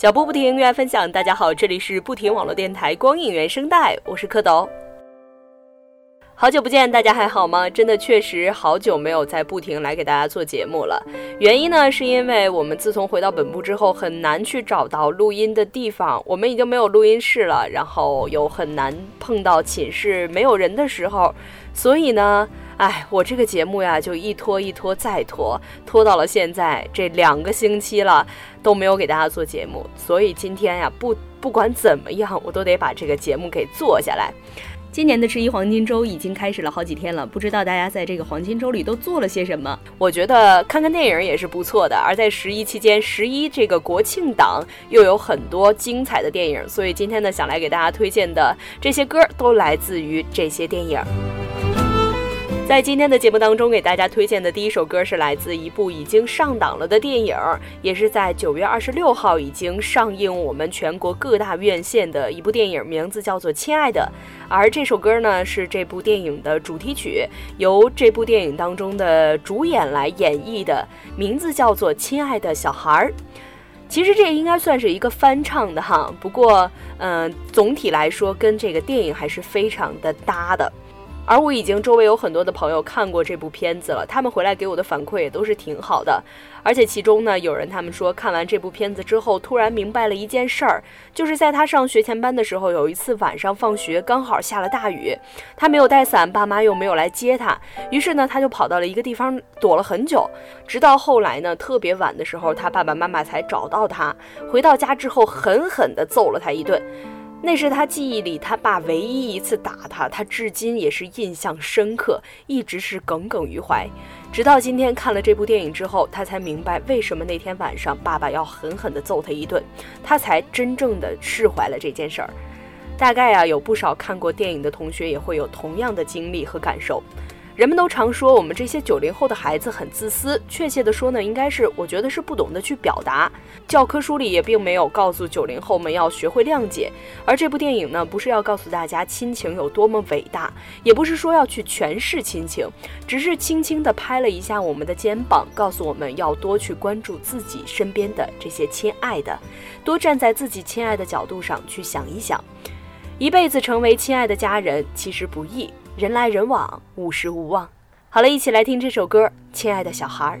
脚步不停，音乐分享。大家好，这里是不停网络电台光影原声带，我是蝌蚪。好久不见，大家还好吗？真的确实好久没有在不停来给大家做节目了。原因呢，是因为我们自从回到本部之后，很难去找到录音的地方。我们已经没有录音室了，然后又很难碰到寝室没有人的时候，所以呢，哎，我这个节目呀，就一拖一拖再拖，拖到了现在这两个星期了，都没有给大家做节目。所以今天呀，不不管怎么样，我都得把这个节目给做下来。今年的十一黄金周已经开始了好几天了，不知道大家在这个黄金周里都做了些什么？我觉得看看电影也是不错的。而在十一期间，十一这个国庆档又有很多精彩的电影，所以今天呢，想来给大家推荐的这些歌都来自于这些电影。在今天的节目当中，给大家推荐的第一首歌是来自一部已经上档了的电影，也是在九月二十六号已经上映我们全国各大院线的一部电影，名字叫做《亲爱的》。而这首歌呢，是这部电影的主题曲，由这部电影当中的主演来演绎的，名字叫做《亲爱的小孩儿》。其实这应该算是一个翻唱的哈，不过，嗯，总体来说跟这个电影还是非常的搭的。而我已经周围有很多的朋友看过这部片子了，他们回来给我的反馈也都是挺好的。而且其中呢，有人他们说看完这部片子之后，突然明白了一件事儿，就是在他上学前班的时候，有一次晚上放学刚好下了大雨，他没有带伞，爸妈又没有来接他，于是呢，他就跑到了一个地方躲了很久，直到后来呢，特别晚的时候，他爸爸妈妈才找到他。回到家之后，狠狠地揍了他一顿。那是他记忆里他爸唯一一次打他，他至今也是印象深刻，一直是耿耿于怀。直到今天看了这部电影之后，他才明白为什么那天晚上爸爸要狠狠地揍他一顿，他才真正的释怀了这件事儿。大概啊，有不少看过电影的同学也会有同样的经历和感受。人们都常说我们这些九零后的孩子很自私，确切的说呢，应该是我觉得是不懂得去表达。教科书里也并没有告诉九零后们要学会谅解，而这部电影呢，不是要告诉大家亲情有多么伟大，也不是说要去诠释亲情，只是轻轻地拍了一下我们的肩膀，告诉我们要多去关注自己身边的这些亲爱的，多站在自己亲爱的角度上去想一想，一辈子成为亲爱的家人其实不易。人来人往，无时无望。好了，一起来听这首歌，《亲爱的小孩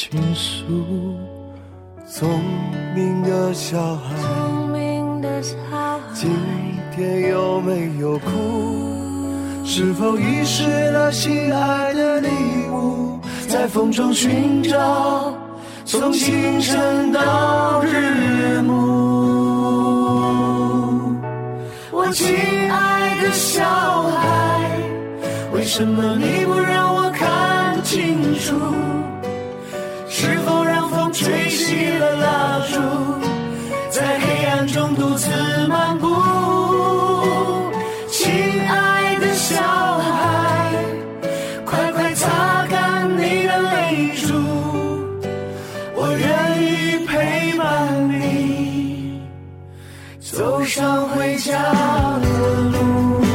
倾诉，聪明的小孩，今天有没有哭？是否遗失了心爱的礼物？在风中寻找，从清晨到日暮。我亲爱的小孩，为什么你不让我看清楚？吹熄了蜡烛，在黑暗中独自漫步？亲爱的小孩，快快擦干你的泪珠，我愿意陪伴你走上回家的路。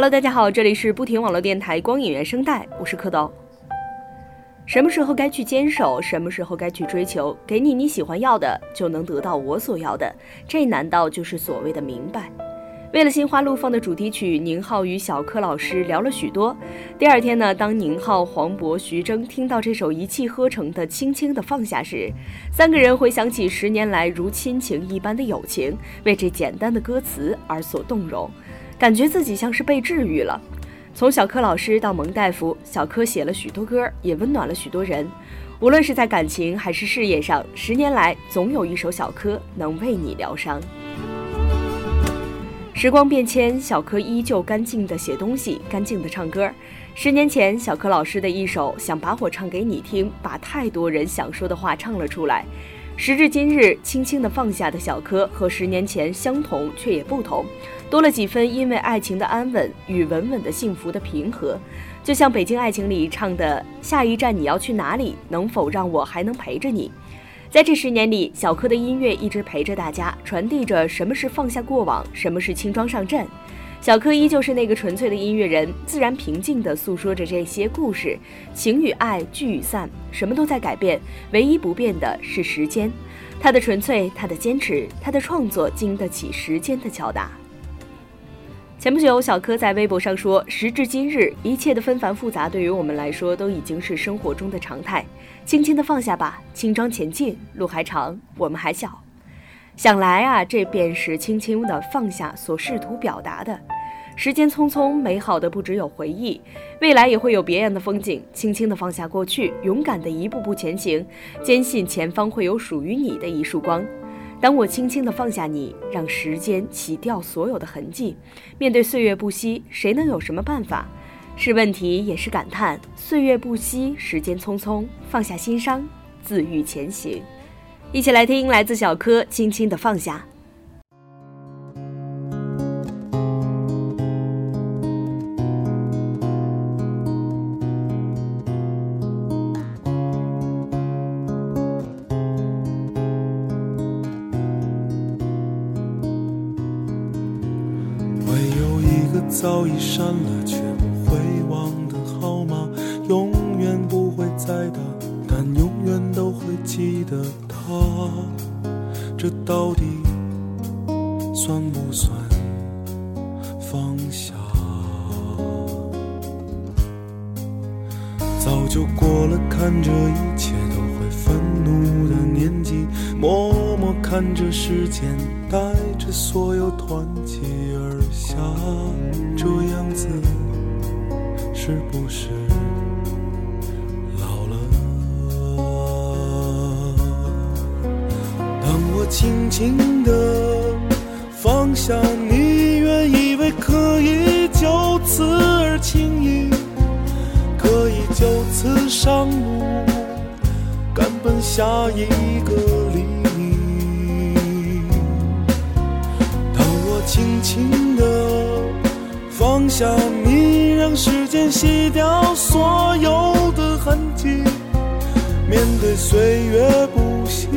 Hello，大家好，这里是不停网络电台光影原声带，我是蝌蚪。什么时候该去坚守，什么时候该去追求？给你你喜欢要的，就能得到我所要的，这难道就是所谓的明白？为了《心花怒放》的主题曲，宁浩与小柯老师聊了许多。第二天呢，当宁浩、黄渤、徐峥听到这首一气呵成的《轻轻的放下》时，三个人回想起十年来如亲情一般的友情，为这简单的歌词而所动容。感觉自己像是被治愈了。从小柯老师到蒙大夫，小柯写了许多歌，也温暖了许多人。无论是在感情还是事业上，十年来总有一首小柯能为你疗伤。时光变迁，小柯依旧干净的写东西，干净的唱歌。十年前，小柯老师的一首《想把火唱给你听》，把太多人想说的话唱了出来。时至今日，轻轻的放下的小柯和十年前相同，却也不同，多了几分因为爱情的安稳与稳稳的幸福的平和。就像《北京爱情》里唱的：“下一站你要去哪里？能否让我还能陪着你？”在这十年里，小柯的音乐一直陪着大家，传递着什么是放下过往，什么是轻装上阵。小柯依旧是那个纯粹的音乐人，自然平静地诉说着这些故事。情与爱，聚与散，什么都在改变，唯一不变的是时间。他的纯粹，他的坚持，他的创作经得起时间的敲打。前不久，小柯在微博上说：“时至今日，一切的纷繁复杂对于我们来说都已经是生活中的常态。轻轻地放下吧，轻装前进，路还长，我们还小。”想来啊，这便是轻轻的放下所试图表达的。时间匆匆，美好的不只有回忆，未来也会有别样的风景。轻轻的放下过去，勇敢的一步步前行，坚信前方会有属于你的一束光。当我轻轻的放下你，让时间洗掉所有的痕迹。面对岁月不息，谁能有什么办法？是问题，也是感叹。岁月不息，时间匆匆，放下心伤，自愈前行。一起来听来自小柯《轻轻的放下》。带着所有团结而下，这样子是不是老了？当我轻轻地放下你，原以为可以就此而轻易。可以就此上路，赶奔下一个想你，让时间洗掉所有的痕迹，面对岁月不息，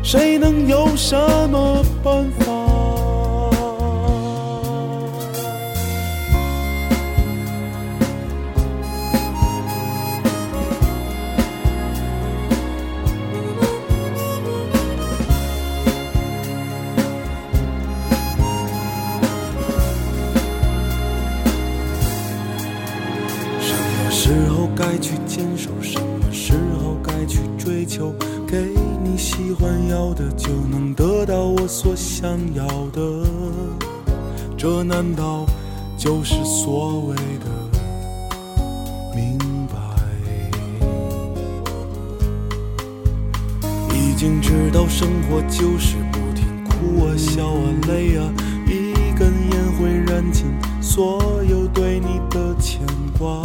谁能有什么办法？想要的。这难道就是所谓的明白？已经知道生活就是不停哭啊、笑啊、累啊，一根烟会燃尽所有对你的牵挂。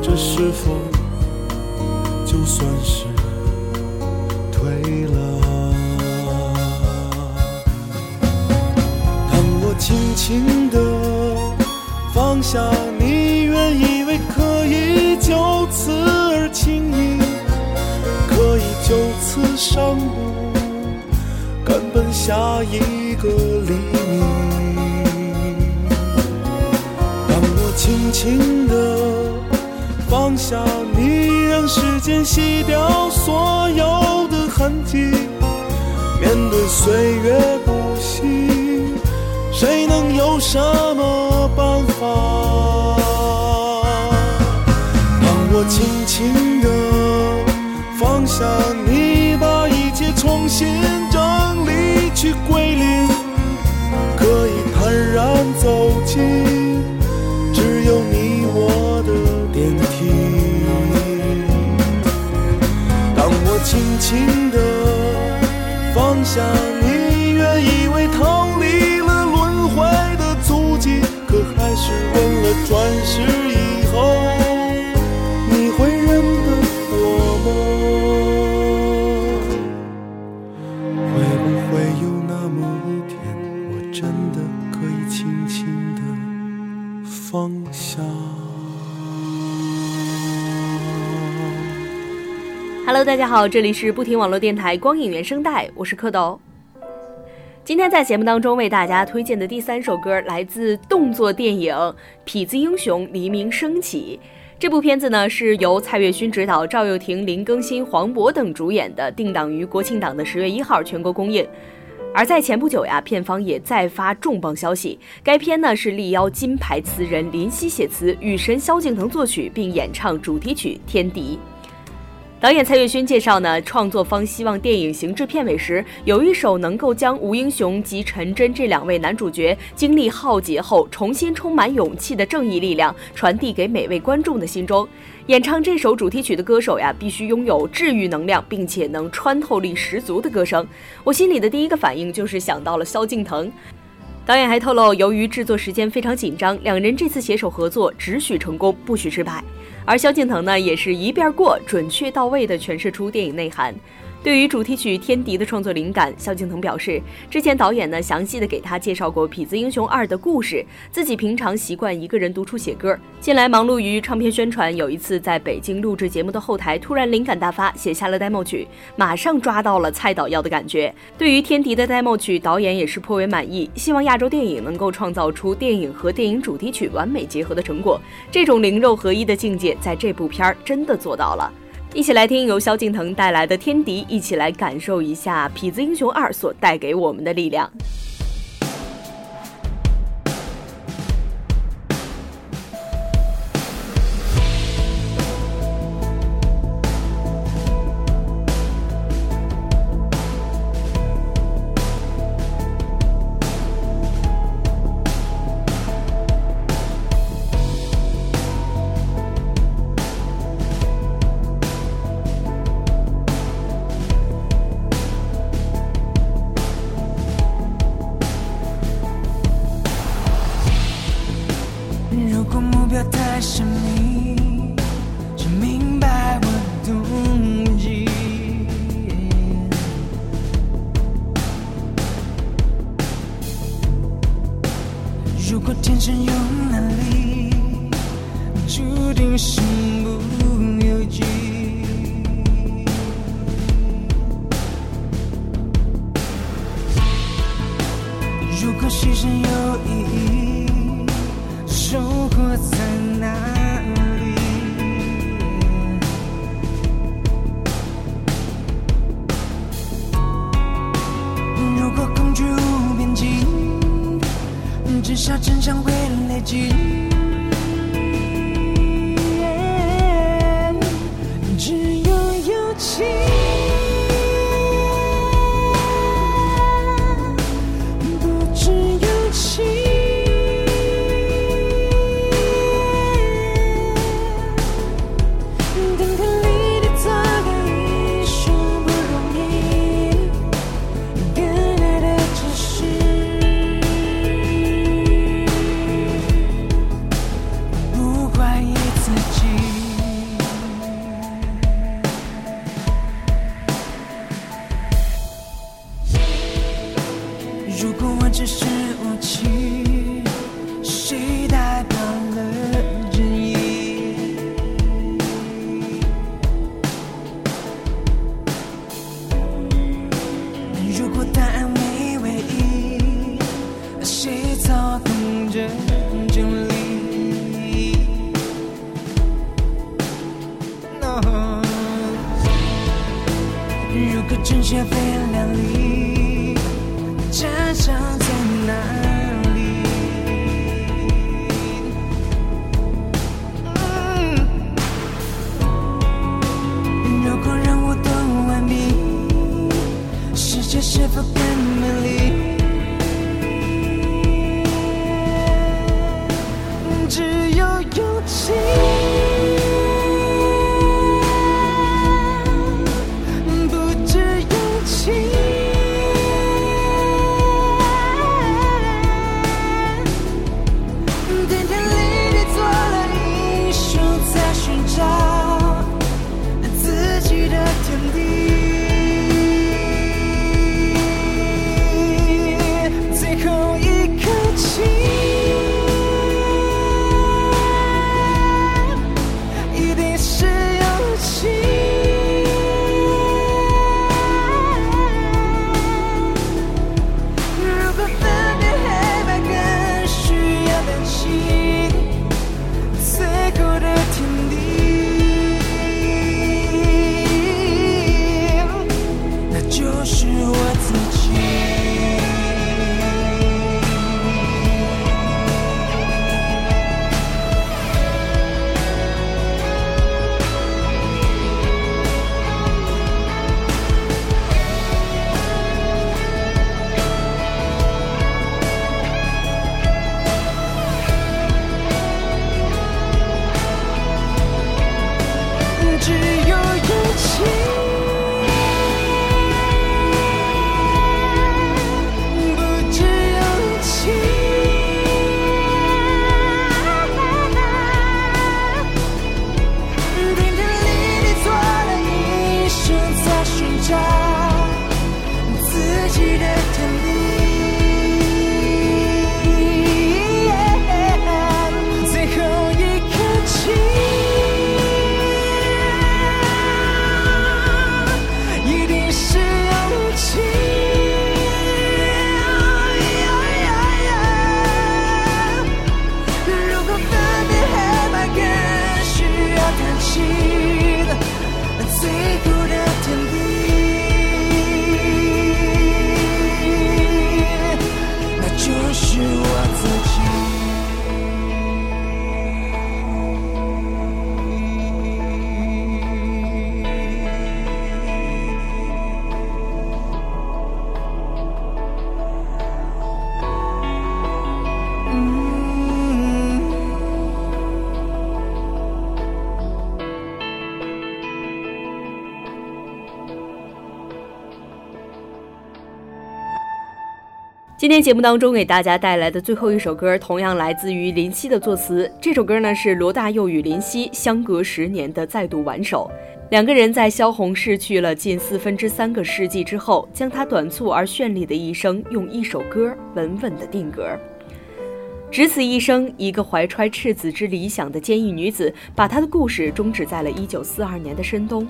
这是否就算是轻轻地放下你，原以为可以就此而轻易，可以就此上路，赶奔下一个黎明。让我轻轻的放下你，让时间洗掉所有的痕迹。面对岁月不，谁能有什么办法？当我轻轻的放下你，把一切重新整理，去归零，可以坦然走进只有你我的电梯。当我轻轻地放下转世以后，你会认得我吗？会不会有那么一天，我真的可以轻轻的放下？Hello，大家好，这里是不停网络电台光影原声带，我是蝌蚪。今天在节目当中为大家推荐的第三首歌来自动作电影《痞子英雄黎明升起》。这部片子呢是由蔡岳勋执导，赵又廷、林更新、黄渤等主演的，定档于国庆档的十月一号全国公映。而在前不久呀，片方也再发重磅消息，该片呢是力邀金牌词人林夕写词，雨神萧敬腾作曲并演唱主题曲《天敌》。导演蔡岳勋介绍呢，创作方希望电影行至片尾时，有一首能够将吴英雄及陈真这两位男主角经历浩劫后重新充满勇气的正义力量传递给每位观众的心中。演唱这首主题曲的歌手呀，必须拥有治愈能量，并且能穿透力十足的歌声。我心里的第一个反应就是想到了萧敬腾。导演还透露，由于制作时间非常紧张，两人这次携手合作只许成功，不许失败。而萧敬腾呢，也是一遍过，准确到位的诠释出电影内涵。对于主题曲《天敌》的创作灵感，萧敬腾表示，之前导演呢详细的给他介绍过《痞子英雄二》的故事，自己平常习惯一个人独处写歌，近来忙碌于唱片宣传，有一次在北京录制节目的后台，突然灵感大发，写下了 demo 曲，马上抓到了蔡导要的感觉。对于《天敌》的 demo 曲，导演也是颇为满意，希望亚洲电影能够创造出电影和电影主题曲完美结合的成果。这种灵肉合一的境界，在这部片儿真的做到了。一起来听由萧敬腾带来的《天敌》，一起来感受一下《痞子英雄二》所带给我们的力量。如果天生有能力，注定是躁动着真理如果真雪飞扬了你家乡在哪里？如果让我断了你世界是否变只有勇气，今天节目当中给大家带来的最后一首歌，同样来自于林夕的作词。这首歌呢是罗大佑与林夕相隔十年的再度挽手。两个人在萧红逝去了近四分之三个世纪之后，将她短促而绚丽的一生用一首歌稳稳的定格。只此一生，一个怀揣赤子之理想的坚毅女子，把她的故事终止在了1942年的深冬。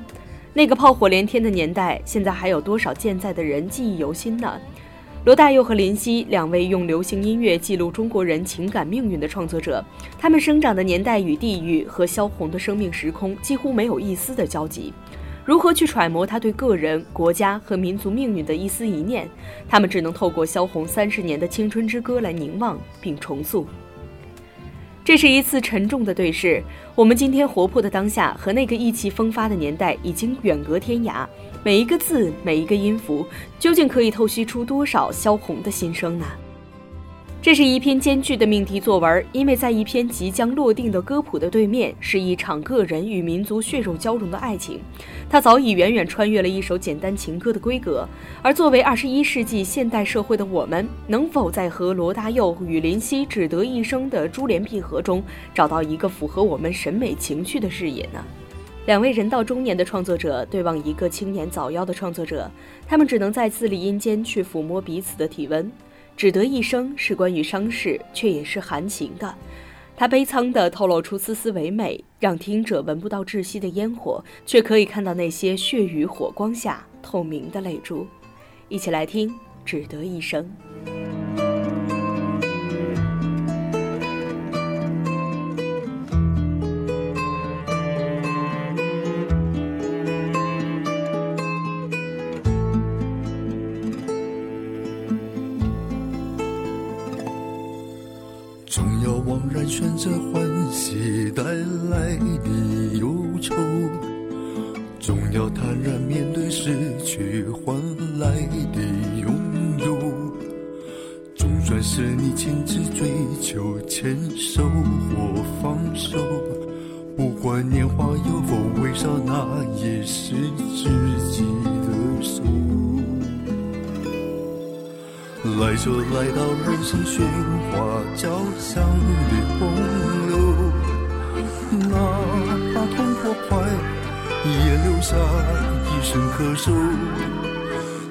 那个炮火连天的年代，现在还有多少健在的人记忆犹新呢？罗大佑和林夕两位用流行音乐记录中国人情感命运的创作者，他们生长的年代与地域和萧红的生命时空几乎没有一丝的交集。如何去揣摩他对个人、国家和民族命运的一丝一念？他们只能透过萧红三十年的青春之歌来凝望并重塑。这是一次沉重的对视。我们今天活泼的当下和那个意气风发的年代已经远隔天涯。每一个字，每一个音符，究竟可以透析出多少萧红的心声呢？这是一篇艰巨的命题作文，因为在一篇即将落定的歌谱的对面，是一场个人与民族血肉交融的爱情，它早已远远穿越了一首简单情歌的规格。而作为二十一世纪现代社会的我们，能否在和罗大佑与林夕只得一生的珠联璧合中，找到一个符合我们审美情趣的视野呢？两位人到中年的创作者对望一个青年早夭的创作者，他们只能在字里音间去抚摸彼此的体温。只得一生是关于伤势，却也是含情的。它悲苍地透露出丝丝唯美，让听者闻不到窒息的烟火，却可以看到那些血雨火光下透明的泪珠。一起来听《只得一生》。总算是你亲自追求，牵手或放手，不管年华有否微少，那也是知己的手。来就来到人生喧哗交响的洪流，哪怕痛或快，也留下一声咳嗽。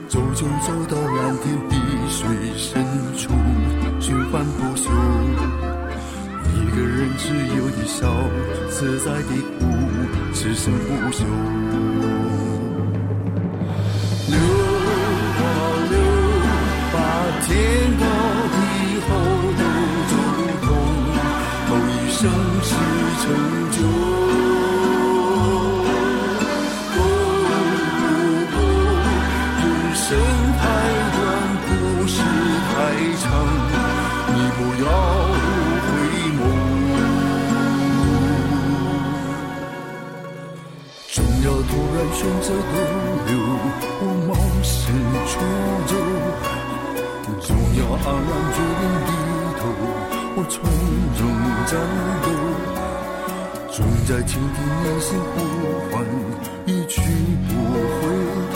走就走到蓝天碧水深处，循环不休。一个人只有的笑，自在的哭，此生不休。流啊流，把天高地厚都走通，后一生是成就。逗留，我冒险出走；总要黯然决定低头，我从容战斗。总在倾听内心呼唤，一去不回头。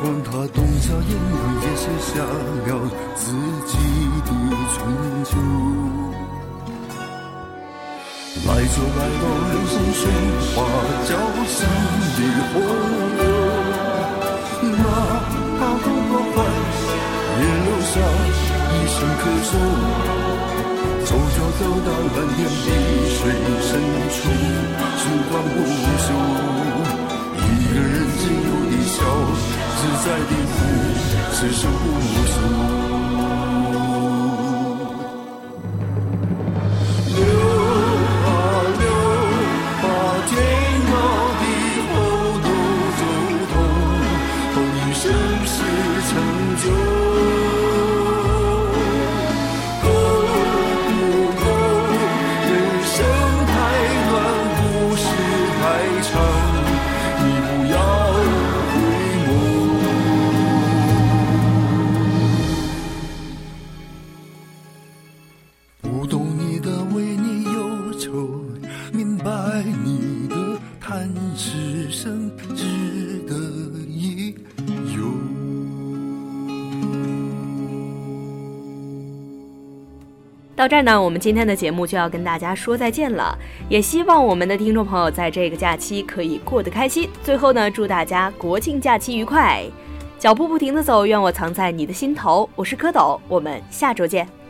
管他冬夏炎凉，也写下了自己的春秋。来就来到人生喧哗交响的洪流，哪怕痛或快，也留下一声咳嗽。走就走到蓝天碧水深处，循环不休。一个人自由的笑，自在的哭，此生不休。到这儿呢，我们今天的节目就要跟大家说再见了。也希望我们的听众朋友在这个假期可以过得开心。最后呢，祝大家国庆假期愉快，脚步不停的走，愿我藏在你的心头。我是蝌蚪，我们下周见。